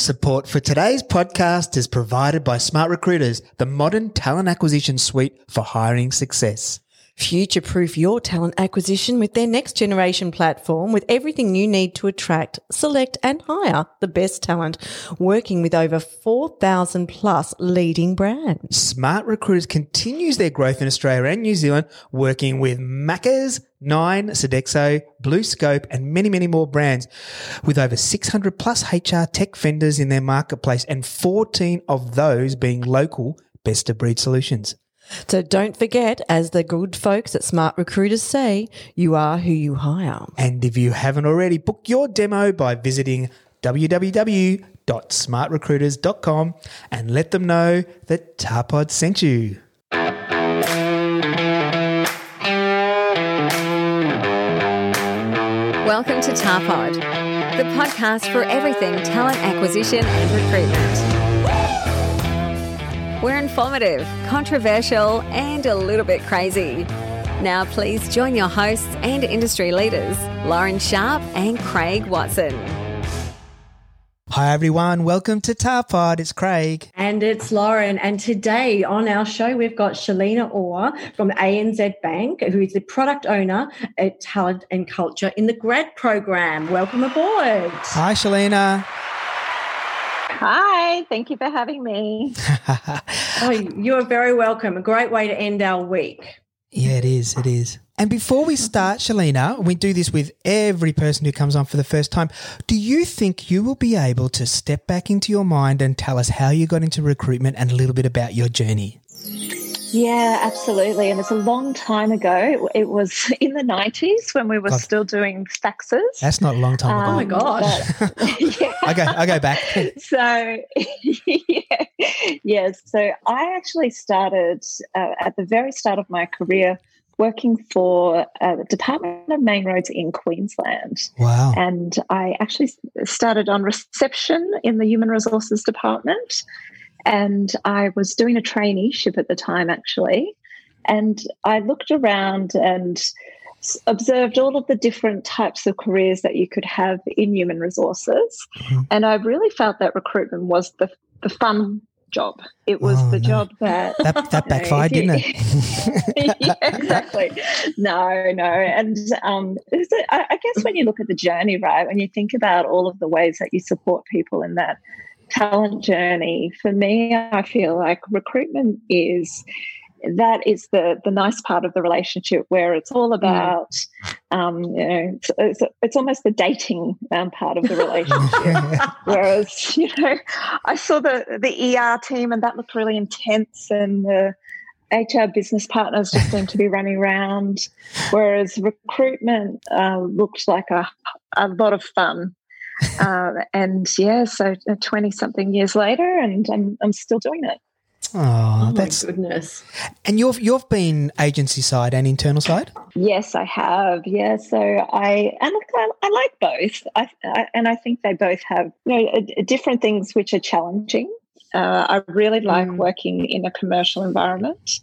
Support for today's podcast is provided by Smart Recruiters, the modern talent acquisition suite for hiring success. Future proof your talent acquisition with their next generation platform with everything you need to attract, select, and hire the best talent, working with over 4,000 plus leading brands. Smart Recruiters continues their growth in Australia and New Zealand, working with Maccas, Nine, Sodexo, Blue Scope, and many, many more brands with over 600 plus HR tech vendors in their marketplace and 14 of those being local best of breed solutions. So don't forget, as the good folks at Smart Recruiters say, you are who you hire. And if you haven't already, book your demo by visiting www.smartrecruiters.com and let them know that Tarpod sent you. Welcome to Tarpod, the podcast for everything talent acquisition and recruitment. We're informative, controversial, and a little bit crazy. Now, please join your hosts and industry leaders, Lauren Sharp and Craig Watson. Hi everyone, welcome to Tarpod. It's Craig. And it's Lauren. And today on our show, we've got Shalina Orr from ANZ Bank, who is the product owner at Talent and Culture in the grad program. Welcome aboard. Hi Shalina. Hi, thank you for having me. oh, you're very welcome. A great way to end our week. Yeah, it is. It is. And before we start, Shalina, we do this with every person who comes on for the first time. Do you think you will be able to step back into your mind and tell us how you got into recruitment and a little bit about your journey? Yeah, absolutely. And it's a long time ago. It was in the 90s when we were God. still doing faxes. That's not a long time ago. Um, oh my gosh. But, yeah. I go I go back. so yeah. yeah. So I actually started uh, at the very start of my career working for uh, the Department of Main Roads in Queensland. Wow. And I actually started on reception in the Human Resources Department. And I was doing a traineeship at the time, actually. And I looked around and observed all of the different types of careers that you could have in human resources. Mm-hmm. And I really felt that recruitment was the, the fun job. It was oh, the no. job that that, that backfired, know, didn't it? yeah, exactly. No, no, and um, I guess when you look at the journey, right, when you think about all of the ways that you support people in that talent journey, for me, I feel like recruitment is that is the the nice part of the relationship where it's all mm. about um, you know it's, it's, it's, almost the dating um, part of the relationship. Whereas you know i saw the the er team and that looked really intense and the hr business partners just seemed to be running around. Whereas recruitment uh, looked like a, a lot of fun. Uh, and yeah so uh, 20 something years later and I'm, I'm still doing it Oh, oh that's goodness. And you've you've been agency side and internal side. Yes, I have. Yeah, so I and I, I like both. I, I, and I think they both have you know different things which are challenging. Uh, I really like mm. working in a commercial environment,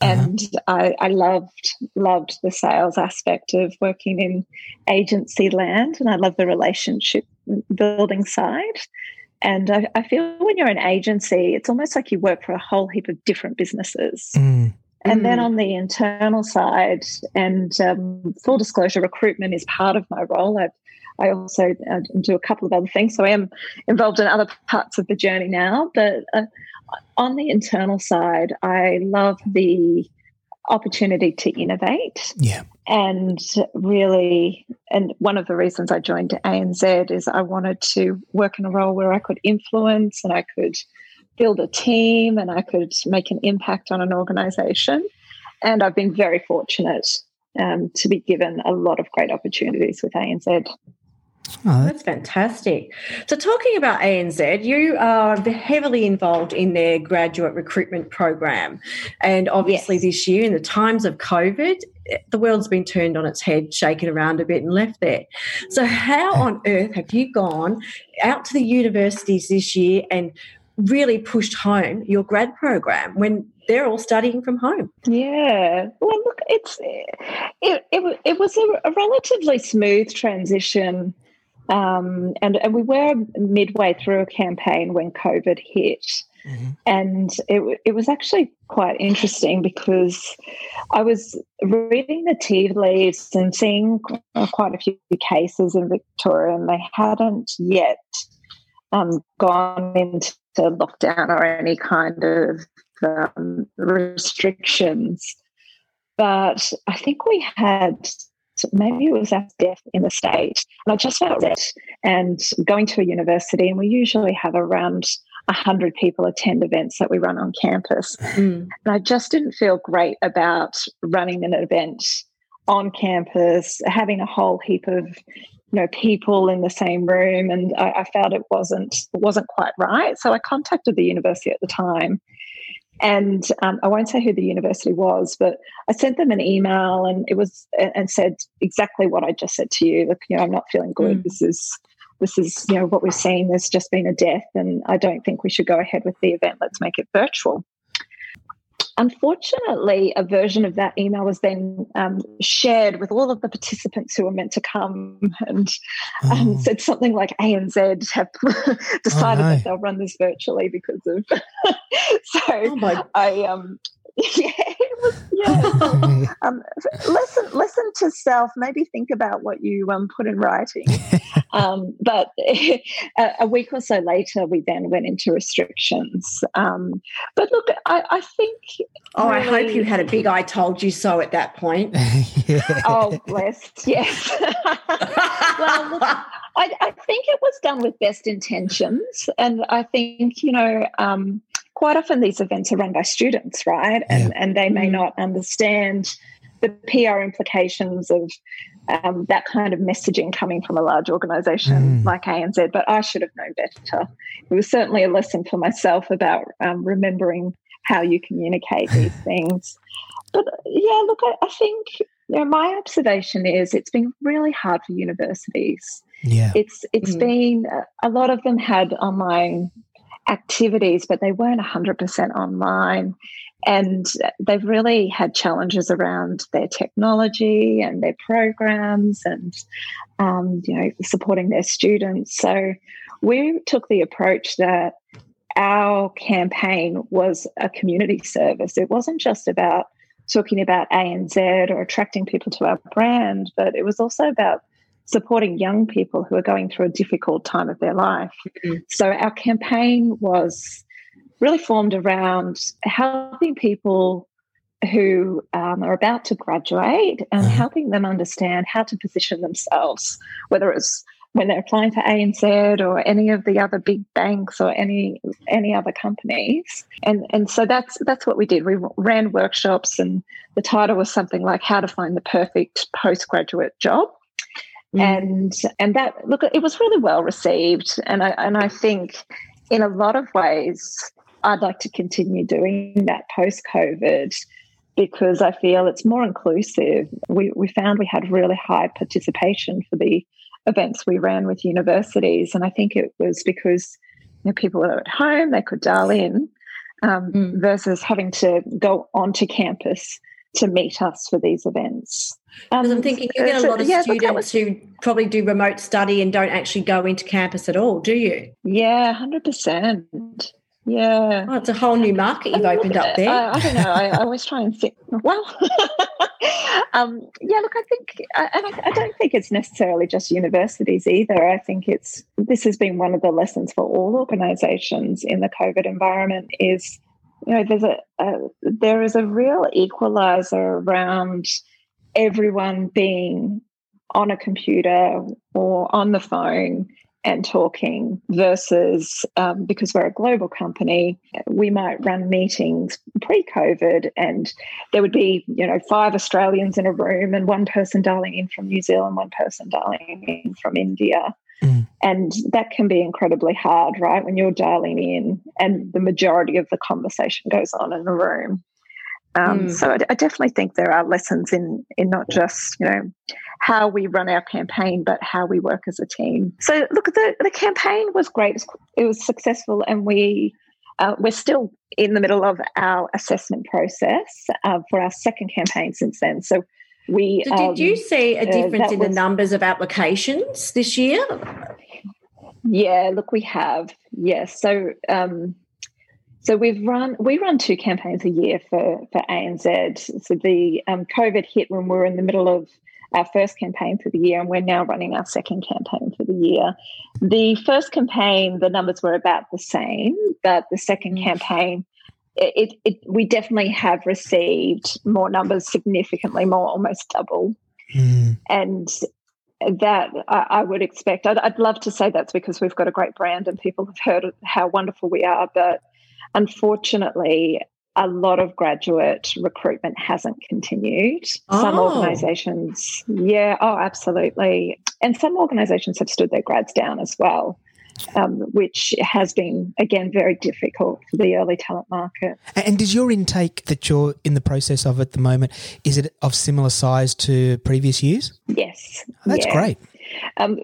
uh-huh. and I, I loved loved the sales aspect of working in agency land, and I love the relationship building side. And I, I, feel when you're an agency, it's almost like you work for a whole heap of different businesses. Mm. And mm. then on the internal side, and um, full disclosure, recruitment is part of my role. I, I also uh, do a couple of other things. So I am involved in other parts of the journey now. But uh, on the internal side, I love the opportunity to innovate. Yeah. And really, and one of the reasons I joined ANZ is I wanted to work in a role where I could influence and I could build a team and I could make an impact on an organization. And I've been very fortunate um, to be given a lot of great opportunities with ANZ. Oh, that's fantastic. So, talking about ANZ, you are heavily involved in their graduate recruitment program. And obviously, yes. this year, in the times of COVID, the world's been turned on its head, shaken around a bit, and left there. So, how on earth have you gone out to the universities this year and really pushed home your grad program when they're all studying from home. Yeah. Well, look, it's it it, it was a, a relatively smooth transition Um, and, and we were midway through a campaign when COVID hit. Mm-hmm. And it, it was actually quite interesting because I was reading the tea leaves and seeing quite a few cases in Victoria, and they hadn't yet um, gone into lockdown or any kind of um, restrictions. But I think we had maybe it was our death in the state. And I just felt it. And going to a university, and we usually have around 100 people attend events that we run on campus. Mm. And I just didn't feel great about running an event on campus, having a whole heap of you know people in the same room and I, I felt it wasn't it wasn't quite right so i contacted the university at the time and um, I won't say who the university was, but I sent them an email and it was and said exactly what I just said to you. Look, you know, I'm not feeling good. Mm. This is this is you know what we've seen. There's just been a death, and I don't think we should go ahead with the event. Let's make it virtual. Unfortunately, a version of that email was then um, shared with all of the participants who were meant to come and um, oh. said something like ANZ have decided oh, no. that they'll run this virtually because of. so oh I um, yeah, yeah. um, listen, listen to self. Maybe think about what you um, put in writing. um, but a, a, week or so later, we then went into restrictions. Um, but look, I, I think. Oh, really, I hope you had a big "I told you so" at that point. yeah. Oh, blessed. Yes. well, look, I, I, think it was done with best intentions, and I think you know um, quite often these events are run by students, right? And, yeah. and they may mm. not understand the PR implications of um, that kind of messaging coming from a large organization mm. like ANZ, but I should have known better. It was certainly a lesson for myself about um, remembering how you communicate these things. But yeah, look, I, I think you know, my observation is it's been really hard for universities. Yeah, it's it's mm. been a lot of them had online activities, but they weren't 100% online. And they've really had challenges around their technology and their programs and, um, you know, supporting their students. So we took the approach that our campaign was a community service. It wasn't just about talking about ANZ or attracting people to our brand, but it was also about supporting young people who are going through a difficult time of their life. Mm-hmm. So our campaign was really formed around helping people who um, are about to graduate and mm-hmm. helping them understand how to position themselves, whether it's when they're applying for ANZ or any of the other big banks or any any other companies. And and so that's that's what we did. We ran workshops and the title was something like how to find the perfect postgraduate job. Mm. And and that look, it was really well received, and I and I think in a lot of ways, I'd like to continue doing that post COVID because I feel it's more inclusive. We we found we had really high participation for the events we ran with universities, and I think it was because you know, people were at home, they could dial in, um, mm. versus having to go onto campus to meet us for these events. Because um, I'm thinking you get a lot of yeah, students who probably do remote study and don't actually go into campus at all, do you? Yeah, hundred percent. Yeah, oh, it's a whole new market you've opened up there. I, I don't know. I, I, always try and think. Well, um, yeah. Look, I think, and I, I don't think it's necessarily just universities either. I think it's this has been one of the lessons for all organisations in the COVID environment is you know there's a, a there is a real equalizer around everyone being on a computer or on the phone and talking versus um, because we're a global company, we might run meetings pre-COVID, and there would be you know five Australians in a room and one person dialing in from New Zealand, one person dialing in from India. And that can be incredibly hard, right? When you're dialing in and the majority of the conversation goes on in the room. Um, mm. So I, I, definitely think there are lessons in in not just you know how we run our campaign, but how we work as a team. So look, the the campaign was great. It was successful, and we uh, we're still in the middle of our assessment process uh, for our second campaign since then. So We so did um, you see a uh, difference uh, in was, the numbers of applications this year? Yeah, look, we have. Yes, so um, so we've run we run two campaigns a year for for ANZ. So the um, COVID hit when we were in the middle of our first campaign for the year, and we're now running our second campaign for the year. The first campaign, the numbers were about the same, but the second campaign, it, it, we definitely have received more numbers, significantly more, almost double. Mm. And that I, I would expect. I'd, I'd, love to say that's because we've got a great brand and people have heard how wonderful we are, but unfortunately, a lot of graduate recruitment hasn't continued. Oh. Some organisations, yeah, oh, absolutely. And some organisations have stood their grads down as well. Um, which has been again very difficult for the early talent market. And does your intake that you're in the process of at the moment is it of similar size to previous years? Yes, oh, that's yeah. great. Um,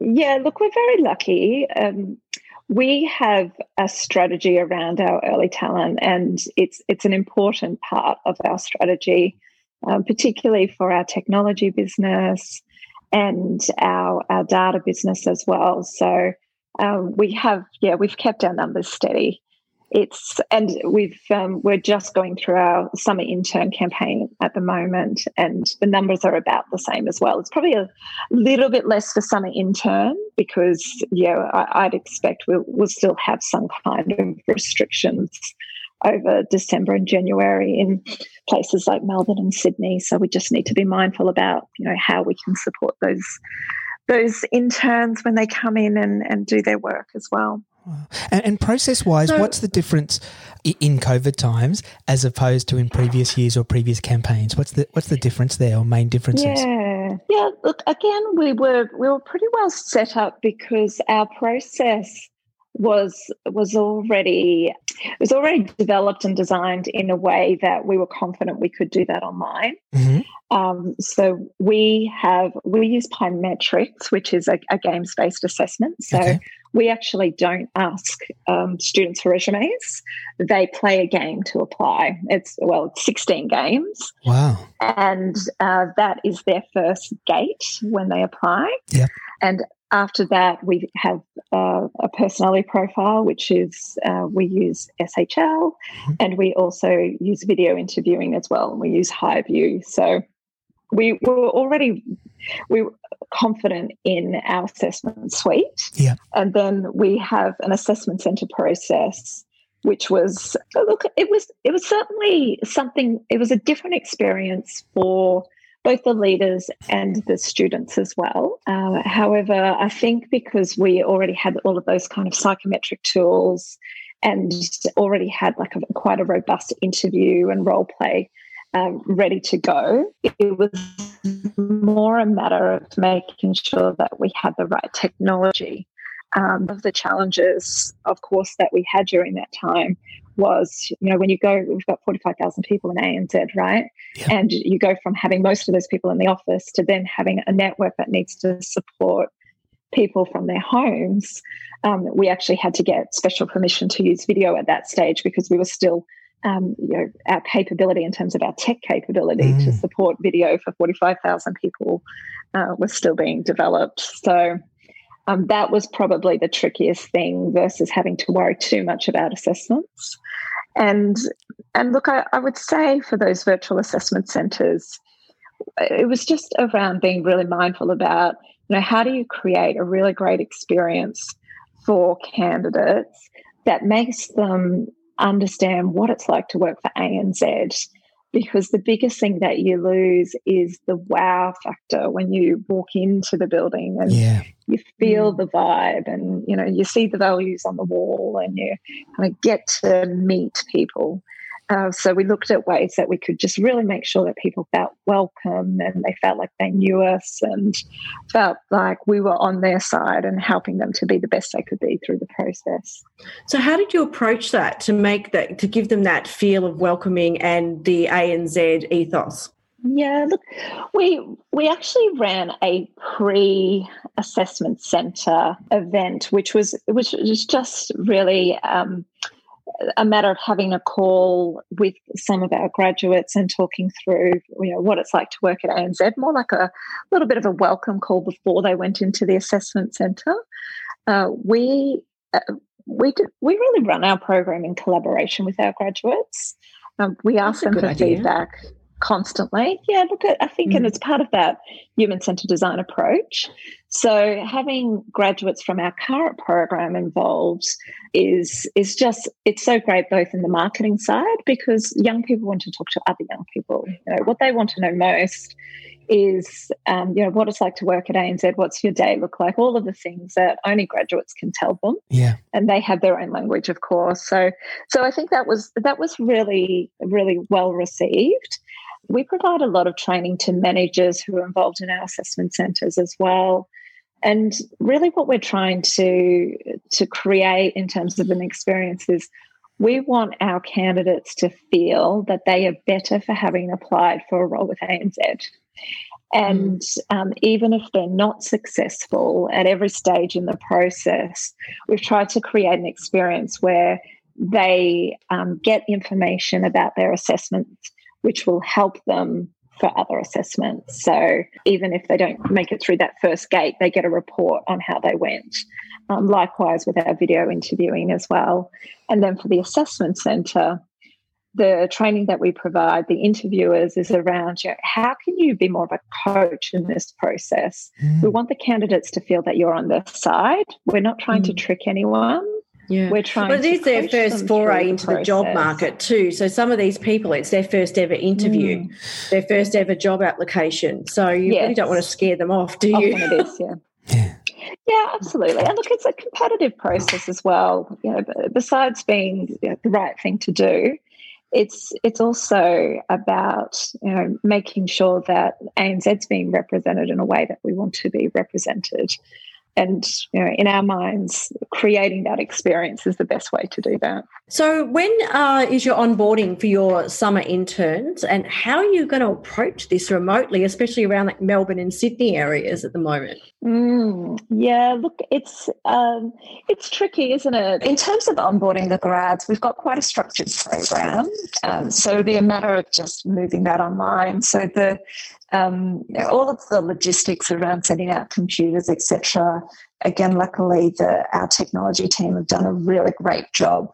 yeah, look, we're very lucky. Um, we have a strategy around our early talent, and it's it's an important part of our strategy, um, particularly for our technology business and our our data business as well. So um, we have yeah we've kept our numbers steady. It's and we've um, we're just going through our summer intern campaign at the moment and the numbers are about the same as well. It's probably a little bit less for summer intern because yeah I, would expect we'll, we'll still have some kind of restrictions over december and january in places like melbourne and sydney. So we just need to be mindful about you know how we can support those those interns when they come in and, and do their work as well and, and process wise, so, what's the difference in COVID times as opposed to in previous years or previous campaigns? What's the what's the difference there, or main differences? Yeah, yeah. Look, again, we were we were pretty well set up because our process was was already was already developed and designed in a way that we were confident we could do that online. Mm-hmm. Um, so we have we use Pymetrics, which is a, a games based assessment. So okay we actually don't ask um, students for resumes. They play a game to apply. It's, well, it's 16 games. Wow. And uh, that is their first gate when they apply. Yeah. And after that, we have uh, a personality profile, which is uh, we use SHL mm-hmm. and we also use video interviewing as well. And we use HireVue. So we were already we were confident in our assessment suite. Yeah. And then we have an assessment center process which was look it was it was certainly something it was a different experience for both the leaders and the students as well. Uh, however, I think because we already had all of those kind of psychometric tools and already had like a, quite a robust interview and role play um, ready to go. It was more a matter of making sure that we had the right technology. Um, of the challenges, of course, that we had during that time was, you know, when you go, we've got 45,000 people in ANZ, right? Yeah. And you go from having most of those people in the office to then having a network that needs to support people from their homes. Um, we actually had to get special permission to use video at that stage because we were still um, you know, our capability in terms of our tech capability mm. to support video for 45,000 people uh, was still being developed. So um, that was probably the trickiest thing versus having to worry too much about assessments. And and look, I, I would say for those virtual assessment centres, it was just around being really mindful about, you know, how do you create a really great experience for candidates that makes them understand what it's like to work for ANZ because the biggest thing that you lose is the wow factor when you walk into the building and yeah. you feel mm. the vibe and you know you see the values on the wall and you kind of get to meet people uh, so we looked at ways that we could just really make sure that people felt welcome and they felt like they knew us and felt like we were on their side and helping them to be the best they could be through the process. So how did you approach that to make that to give them that feel of welcoming and the ANZ ethos? Yeah, look, we we actually ran a pre-assessment centre event, which was which was just really um, a matter of having a call with some of our graduates and talking through you know what it's like to work at ANZ, more like a little bit of a welcome call before they went into the assessment centre. Uh, we uh, we do, we really run our program in collaboration with our graduates. Um, we ask them for idea. feedback constantly. Yeah, look, at, I think, mm. and it's part of that human centered design approach. So having graduates from our current program involved is is just it's so great both in the marketing side because young people want to talk to other young people. You know what they want to know most is um, you know what it's like to work at ANZ. What's your day look like? All of the things that only graduates can tell them. Yeah, and they have their own language, of course. So so I think that was that was really really well received. We provide a lot of training to managers who are involved in our assessment centres as well. And really, what we're trying to, to create in terms of an experience is we want our candidates to feel that they are better for having applied for a role with ANZ. And um, even if they're not successful at every stage in the process, we've tried to create an experience where they um, get information about their assessments which will help them for other assessments. So even if they don't make it through that first gate, they get a report on how they went. Um, likewise with our video interviewing as well. And then for the assessment centre, the training that we provide the interviewers is around you know, how can you be more of a coach in this process? Mm. We want the candidates to feel that you're on their side. We're not trying mm. to trick anyone. Yeah. We're trying But it is their first foray into the, the, job market too. So some of these people, it's their first ever interview, mm. their first ever job application. So you yes. really don't want to scare them off, do you? Often it is, yeah. yeah. Yeah, absolutely. And look, it's a competitive process as well. You know, besides being you know, the right thing to do, it's it's also about you know making sure that ANZ's being represented in a way that we want to be represented and you know in our minds creating that experience is the best way to do that. So when uh, is your onboarding for your summer interns and how are you going to approach this remotely especially around like melbourne and sydney areas at the moment? Mm, yeah look it's um, it's tricky isn't it? In terms of onboarding the grads we've got quite a structured program. Um, so it'll be a matter of just moving that online. So the um, all of the logistics around setting out computers, etc. Again, luckily, the, our technology team have done a really great job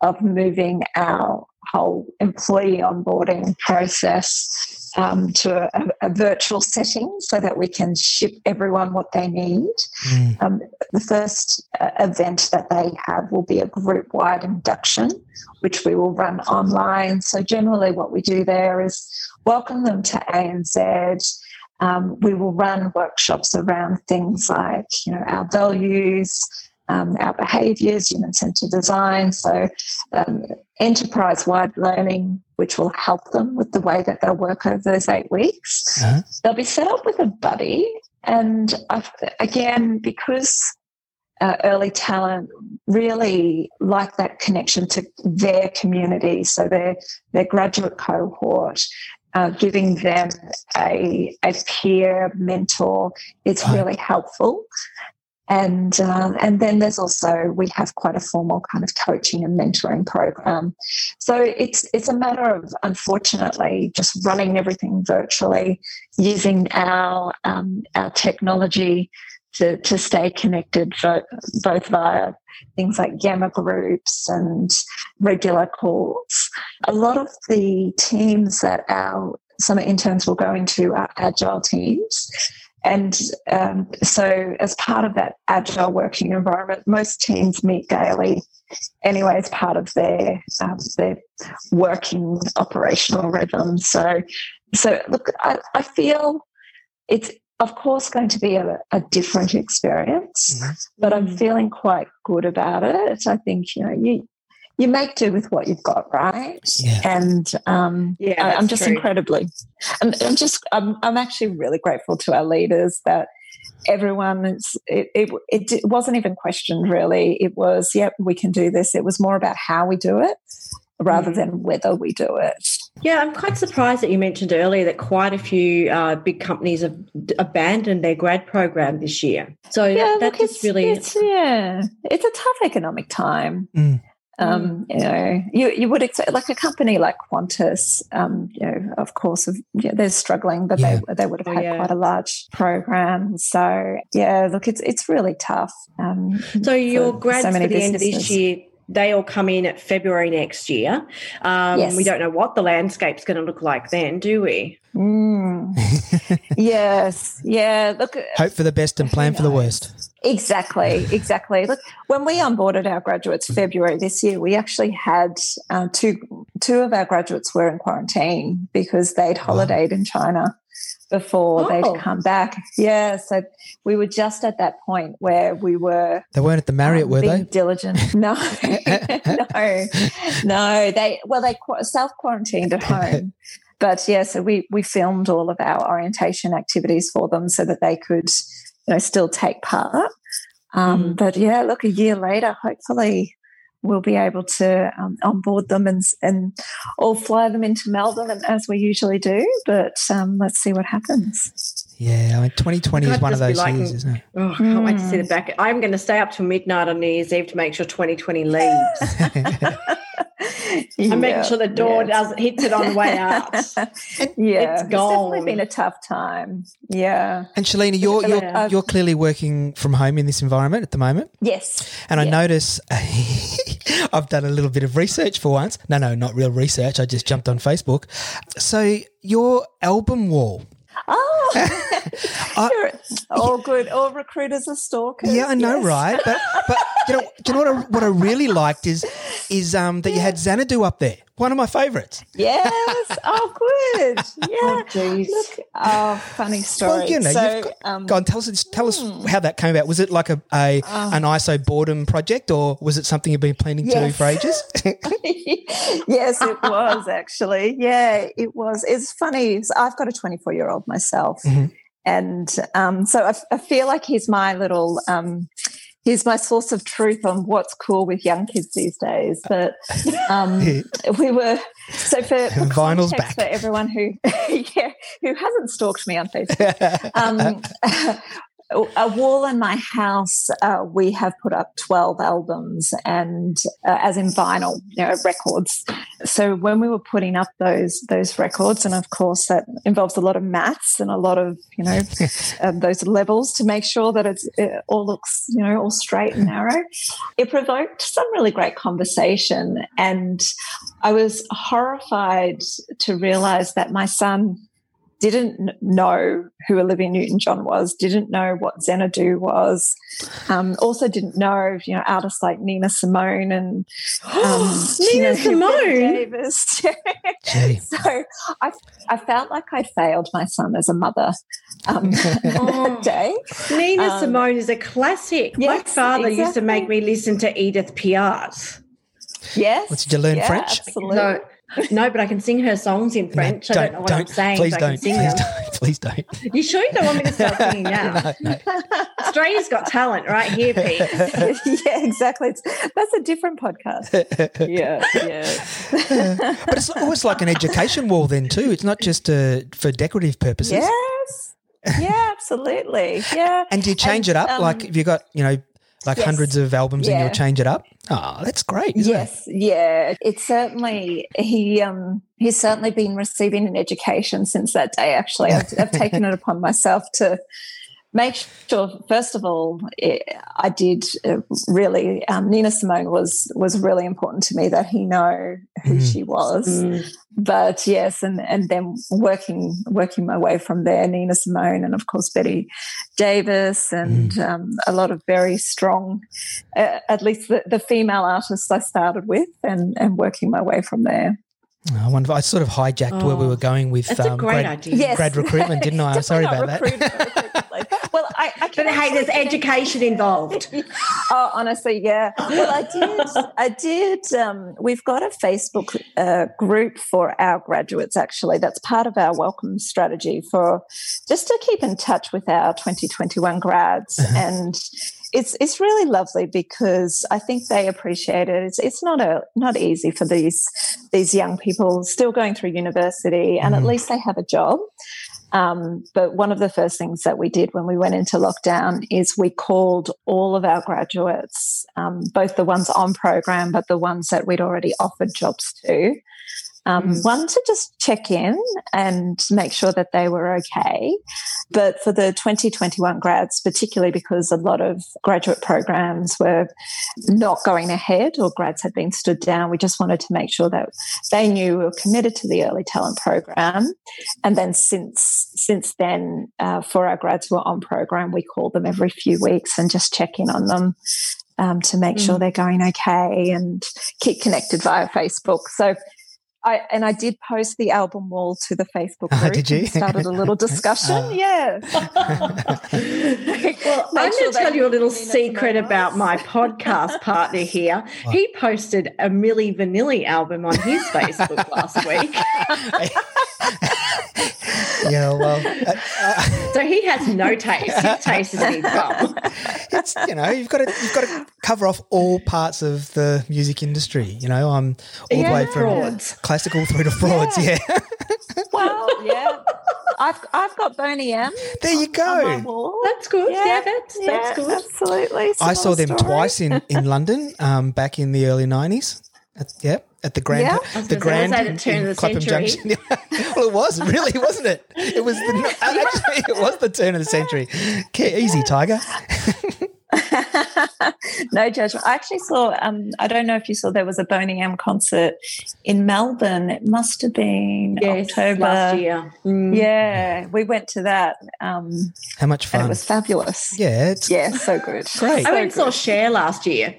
of moving our whole employee onboarding process um, to a, a, virtual setting so that we can ship everyone what they need. Mm. Um, the first uh, event that they have will be a group wide induction, which we will run online. So, generally, what we do there is welcome them to ANZ. Um, we will run workshops around things like, you know, our values, um, our behaviours, human centred design. So, um, enterprise wide learning, which will help them with the way that they'll work over those eight weeks. Uh-huh. They'll be set up with a buddy. And I've, again, because uh, early talent really like that connection to their community, so their, their graduate cohort, uh, giving them a, a peer mentor is really helpful. And uh, and then there's also we have quite a formal kind of coaching and mentoring program. So it's it's a matter of unfortunately just running everything virtually, using our um, our technology to, to stay connected both via things like Yammer groups and regular calls. A lot of the teams that our summer interns will go into are agile teams. And um, so, as part of that agile working environment, most teams meet daily anyway as part of their um, their working operational rhythm. So, so look, I, I feel it's of course going to be a, a different experience, mm-hmm. but I'm mm. feeling quite good about it. I think you know you you make do with what you've got, right? Yeah. And um, yeah, I, am just true. incredibly, I'm, I'm just, I'm, I'm actually really grateful to our leaders that everyone is, it, it, it, wasn't even questioned really. It was, yep, we can do this. It was more about how we do it rather mm. than whether we do it. Yeah, I'm quite surprised that you mentioned earlier that quite a few uh, big companies have abandoned their grad program this year. So yeah, that, that look, really it's, yeah, it's a tough economic time. Mm. Um, mm. You know, you, you would expect like a company like Qantas, um, you know, of course, of, yeah, they're struggling, but yeah. they they would have oh, had yeah. quite a large program. So yeah, look, it's it's really tough. Um, so your grads so for the businesses. end of this year they all come in at February next year. Um, yes. We don't know what the landscape's going to look like then, do we? Mm. yes. Yeah. Look. Hope for the best and plan for the worst. Exactly. Exactly. Look, when we onboarded our graduates February this year, we actually had uh, two two of our graduates were in quarantine because they'd holidayed wow. in China before oh. they'd come back. Yeah, so we were just at that point where we were. They weren't at the Marriott, um, were they? Diligent. No, no, no. They well, they self quarantined at home. but yeah, so we we filmed all of our orientation activities for them so that they could, you know, still take part. Um, mm. But yeah, look, a year later, hopefully we'll be able to um, onboard them and, and all fly them into Melbourne as we usually do. But um, let's see what happens. Yeah, I mean, 2020 is one of those years, isn't it? Oh, I can't mm. wait to see the back. I'm going to stay up till midnight on New Year's Eve to make sure 2020 leaves. yeah, I'm making sure the door yes. does hits it on the way out. yeah, it's gone. It's definitely been a tough time. Yeah. And Shalina, you're you're, you're clearly working from home in this environment at the moment. Yes. And I notice I've done a little bit of research for once. No, no, not real research. I just jumped on Facebook. So your album wall Oh, all good. All recruiters are stalkers. Yeah, I know, yes. right? But but you know, you know what I, what I really liked is is um that yeah. you had Xanadu up there. One of my favourites. Yes. Oh, good. Yeah. Oh, geez. Look, oh, funny story. Well, you know, so, got, um, go on, tell us, tell us hmm. how that came about. Was it like a, a uh, an ISO boredom project, or was it something you've been planning yes. to do for ages? yes, it was actually. Yeah, it was. It's funny. I've got a 24 year old myself. Mm-hmm. And um, so I, I, feel like he's my little um, he's my source of truth on what's cool with young kids these days. But um, we were so for, for Vinyl's back. for everyone who yeah who hasn't stalked me on Facebook. Um, a wall in my house, uh, we have put up 12 albums and uh, as in vinyl you know, records. So when we were putting up those those records, and of course that involves a lot of maths and a lot of you know um, those levels to make sure that it's, it all looks you know all straight and narrow. It provoked some really great conversation, and I was horrified to realize that my son didn't know who Olivia Newton John was, didn't know what Xanadu was, um, also didn't know, you know, artists like Nina Simone and um, Nina Simone Davis. so I, I felt like I'd failed my son as a mother um, oh. that day. Nina um, Simone is a classic. Yes, my father exactly. used to make me listen to Edith Piaf. Yes. What, did you learn yeah, French? Absolutely. No, no, but I can sing her songs in French. No, I don't know what don't, I'm saying. Please don't. Please them. don't. Please don't. You sure you don't want me to start singing now? no, no. Australia's got talent right here, Pete. yeah, exactly. It's, that's a different podcast. yeah, yeah. but it's almost like an education wall then too. It's not just uh, for decorative purposes. Yes. Yeah, absolutely. Yeah. And do you change and, it up? Um, like, if you got, you know, like yes. hundreds of albums yeah. and you'll change it up. Oh, that's great. yes, it? yeah. It's certainly he um he's certainly been receiving an education since that day. Actually, I've, I've taken it upon myself to make sure first of all it, i did uh, really um, nina simone was was really important to me that he know who mm. she was mm. but yes and and then working working my way from there nina simone and of course betty davis and mm. um, a lot of very strong uh, at least the, the female artists i started with and and working my way from there I wonder. I sort of hijacked oh, where we oh, were going with um, grad, yes. grad, recruitment, didn't I? I'm sorry about that. Well, I, I but hey, there's education involved. oh, honestly, yeah. Well, I did. I did. Um, we've got a Facebook uh, group for our graduates. Actually, that's part of our welcome strategy for just to keep in touch with our 2021 grads uh-huh. and it's it's really lovely because I think they appreciate it. It's it's not a not easy for these these young people still going through university, and mm. at least they have a job. Um, but one of the first things that we did when we went into lockdown is we called all of our graduates, um, both the ones on program, but the ones that we'd already offered jobs to, um, mm. One, to just check in and make sure that they were okay. But for the 2021 grads, particularly because a lot of graduate programs were not going ahead or grads had been stood down, we just wanted to make sure that they knew we were committed to the early talent program. And then since since then, uh, for our grads who are on program, we call them every few weeks and just check in on them um, to make mm. sure they're going okay and keep connected via Facebook. So I, and I did post the album wall to the Facebook group. Uh, did you? started a little discussion. Uh, yeah. well, I'm sure going to tell you a little secret about my podcast partner here. What? He posted a Milli Vanilli album on his Facebook last week. Yeah, well, uh, uh, so he has no taste. His taste is in bum. It's you know you've got to you've got to cover off all parts of the music industry. You know, I'm all yeah, the way from frauds. classical through to frauds. Yeah. yeah. well, yeah. I've I've got Boney M. There you go. That's good. Yeah, yeah that's, yeah, that's good. Absolutely. I saw them story. twice in in London um, back in the early nineties. Yep at the Grand, yeah, the Grand in, in Clapham Junction. well, it was really, wasn't it? It was the, actually it was the turn of the century. Easy, Tiger. no judgment. I actually saw. Um, I don't know if you saw. There was a Boney M concert in Melbourne. It must have been yes, October last year. Mm. Yeah, we went to that. Um, How much fun! it was fabulous. Yeah, yeah, so good. Great. I went and saw Cher last year.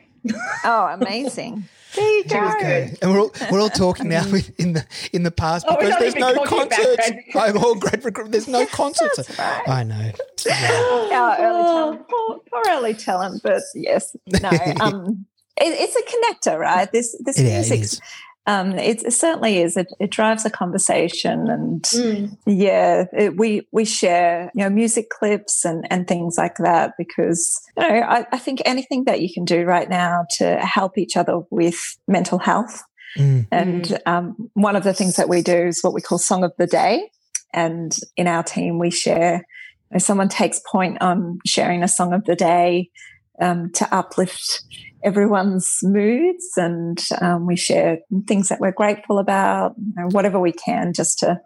oh, amazing. There you go. And we're all we're all talking now in the in the past oh, because there's no concerts. I'm all Bradford. There's no concerts. Right. I know. Yeah. Our early talent, poor, poor, early talent, but yes, no. Um, it, it's a connector, right? This this music um, it, it, certainly is. It, it, drives a conversation, and mm. yeah, it, we we share you know music clips and and things like that because you know I, I, think anything that you can do right now to help each other with mental health. Mm. And mm. um, one of the things that we do is what we call Song of the Day, and in our team we share. If someone takes point on sharing a song of the day um, to uplift everyone's moods and um, we share things that we're grateful about, you know, whatever we can just to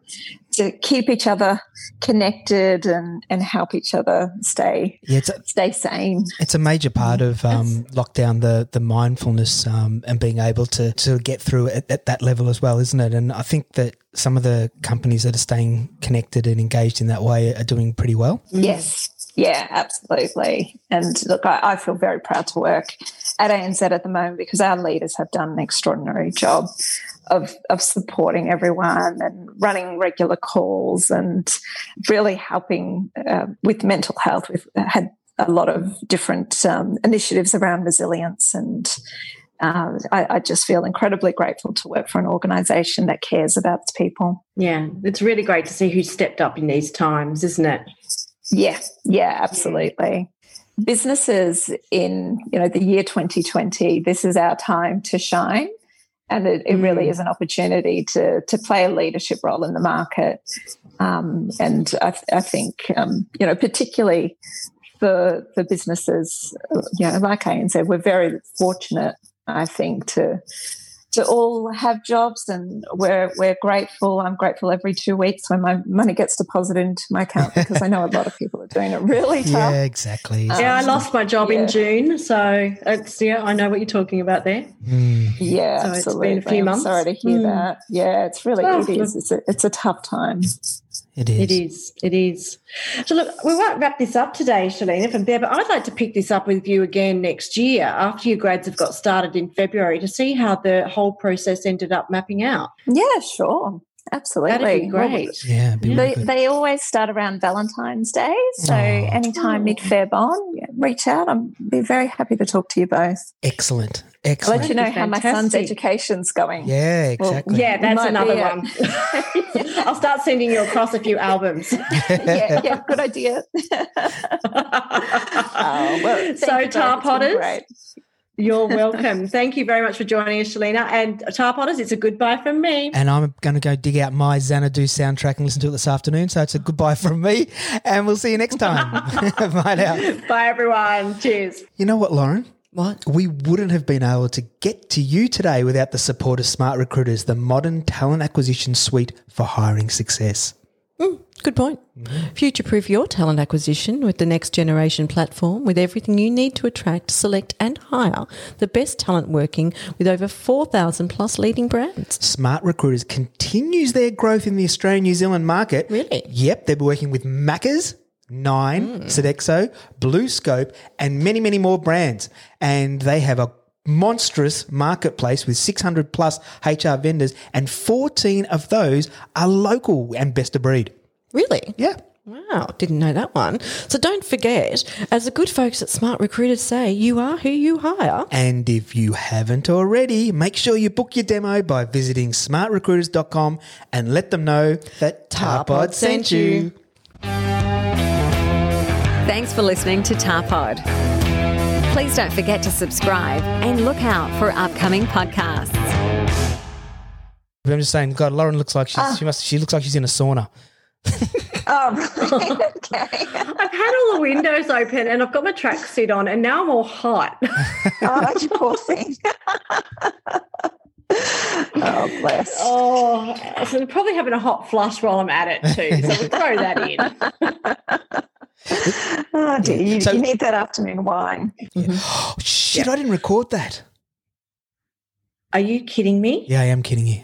to keep each other connected and, and help each other stay yeah, a, stay sane. It's a major part of um, lockdown, the the mindfulness um, and being able to to get through at, at that level as well, isn't it? And I think that some of the companies that are staying connected and engaged in that way are doing pretty well. Yes, yeah, absolutely. And look, I, I, feel very proud to work at ANZ at the moment because our leaders have done an extraordinary job of, of supporting everyone and running regular calls and really helping uh, with mental health. We've had a lot of different um, initiatives around resilience and uh, I, I, just feel incredibly grateful to work for an organisation that cares about its people. Yeah, it's really great to see who stepped up in these times, isn't it? Yeah, yeah, absolutely. Businesses in you know the year 2020, this is our time to shine, and it, it mm. really is an opportunity to to play a leadership role in the market. Um, and I, I think um, you know particularly for for businesses, you know, like ANZ, we're very fortunate. I think to to all have jobs and we're we're grateful. I'm grateful every two weeks when my money gets deposited into my account because I know a lot of people are doing it really tough. Yeah, exactly. Um, yeah, I lost my job yeah. in June, so it's yeah, I know what you're talking about there. Mm. Yeah, so absolutely. It's been a few months. I'm sorry to hear mm. that. Yeah, it's really oh, it is. It's a, it's a tough time. It is. It is. It is. So look, we won't wrap this up today, Shalina from there, but I'd like to pick this up with you again next year after your grads have got started in February to see how the whole process ended up mapping out. Yeah, sure. Absolutely. That'd be great. Well, yeah. Be they, they, always start around Valentine's Day. So oh. anytime oh. mid Feb on, reach out. I'm be very happy to talk to you both. Excellent. Excellent. I'll let you know how my son's education's going. Yeah, exactly. Well, yeah, that's another one. I'll start sending you across a few albums. yeah, yeah, good idea. oh, well, so, Tar Potters. You're welcome. Thank you very much for joining us, Shalina. And Tar Potters, it's a goodbye from me. And I'm going to go dig out my Xanadu soundtrack and listen to it this afternoon. So it's a goodbye from me. And we'll see you next time. Bye now. Bye, everyone. Cheers. You know what, Lauren? What? We wouldn't have been able to get to you today without the support of Smart Recruiters, the modern talent acquisition suite for hiring success. Good point. Mm-hmm. Future proof your talent acquisition with the next generation platform with everything you need to attract, select, and hire the best talent working with over 4,000 plus leading brands. Smart Recruiters continues their growth in the Australian New Zealand market. Really? Yep, they're working with Macca's, Nine, mm. Sodexo, Blue Scope, and many, many more brands. And they have a monstrous marketplace with 600 plus HR vendors, and 14 of those are local and best of breed. Really? Yeah. Wow, didn't know that one. So don't forget, as the good folks at SmartRecruiters say, you are who you hire. And if you haven't already, make sure you book your demo by visiting smartrecruiters.com and let them know that Tarpod sent you. Thanks for listening to Tarpod. Please don't forget to subscribe and look out for upcoming podcasts. I'm just saying, God, Lauren looks like she's, ah. she must. She looks like she's in a sauna. Oh, right. okay. I've had all the windows open and I've got my tracksuit on, and now I'm all hot. Oh, you poor thing. oh, bless. oh, so I'm probably having a hot flush while I'm at it too. So we'll throw that in. Oh, dear. You, So- you need that afternoon wine. Mm-hmm. Oh, shit! I didn't record that. Are you kidding me? Yeah, I am kidding you.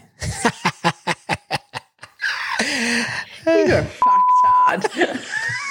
You're fucked hard.